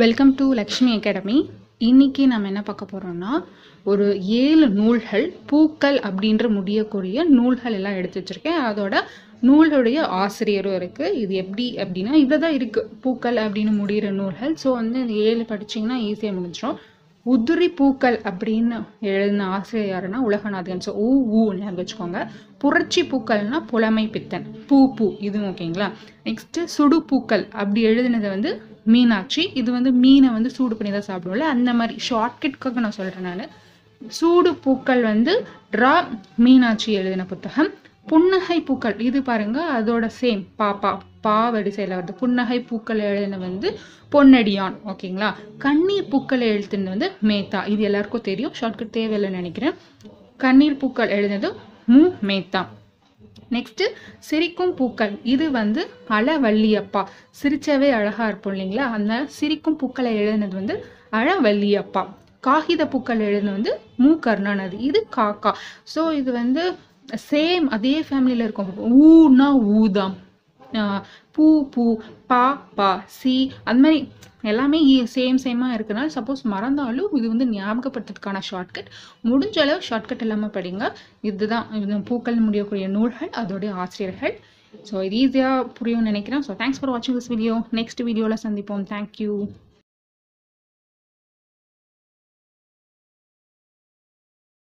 Welcome to Lakshmi academy இன்னைக்கு நம்ம என்ன பார்க்க போறோம்னா ஒரு ஏழு நூல்கள் பூக்கள் அப்படின்ற முடியக்கூடிய நூல்கள் எல்லாம் எடுத்து வச்சிருக்கேன். அதோட நூலுடைய ஆசிரியரும் இருக்கு. இது எப்படி அப்படின்னா இதுதான் தான் இருக்கு. பூக்கள் அப்படின்னு முடிகிற நூல்கள். ஸோ வந்து இந்த ஏழு படிச்சிங்கன்னா ஈஸியாக முடிஞ்சிடும் உதிரி பூக்கள் அப்படின்னு எழுதின ஆசிரியர் யாருன்னா உலகநாதன். ஸோ ஊ ஊ ஞாபகம் வச்சுக்கோங்க. புரட்சி பூக்கள்னா புலமை பித்தன். பூ பூ இது ஓகேங்களா நெக்ஸ்ட்டு சுடு பூக்கள். அப்படி எழுதினது வந்து மீனாட்சி. இது வந்து மீனை வந்து சூடு பண்ணி தான் சாப்பிடுவோம்ல. அந்த மாதிரி ஷார்ட்கட்காக நான் சொல்கிறேன் நான். சூடு பூக்கள் வந்து ட்ரா மீனாட்சி எழுதின புத்தகம். புன்னகை பூக்கள். இது பாருங்க அதோட சேம் பாப்பா பா வரிசையில் வருது. புன்னகை பூக்கள் எழுதுன வந்து பொன்னடியான். ஓகேங்களா? கண்ணீர் பூக்கள் எழுத்துனது வந்து மேத்தா. இது எல்லாருக்கும் தெரியும். ஷார்ட்கட் தேவையில்லைன்னு நினைக்கிறேன். கண்ணீர் பூக்கள் எழுதுனது மு மேத்தா. நெக்ஸ்ட் சிரிக்கும் பூக்கள். இது வந்து அழவல்லியப்பா சிரிச்சவே அழகா இருப்போம் இல்லைங்களா? அந்த சிரிக்கும் பூக்களை எழுதுனது வந்து அழவல்லியப்பா காகித பூக்கள் எழுதுனது வந்து மு கருணாநதி. இது காக்கா. ஸோ இது வந்து சேம் அதே ஃபேமிலியில் இருக்கும். ஊனா ஊதாம். பூ பூ பா பா சி அந்த மாதிரி எல்லாமே சேம் சேமாக இருக்குனால சப்போஸ் மறந்தாலும் இது வந்து ஞாபகப்படுத்துறதுக்கான ஷார்ட்கட் முடிஞ்ச அளவு ஷார்ட்கட் இல்லாமல் படிங்க. இதுதான் இது பூக்கள் முடியக்கூடிய நூல்கள் அதோடைய ஆசிரியர்கள். ஸோ இது ஈஸியாக புரியும்னு நினைக்கிறேன். ஸோ தேங்க்ஸ் ஃபார் வாட்சிங் திஸ் வீடியோ நெக்ஸ்ட் வீடியோவில் சந்திப்போம். Thank you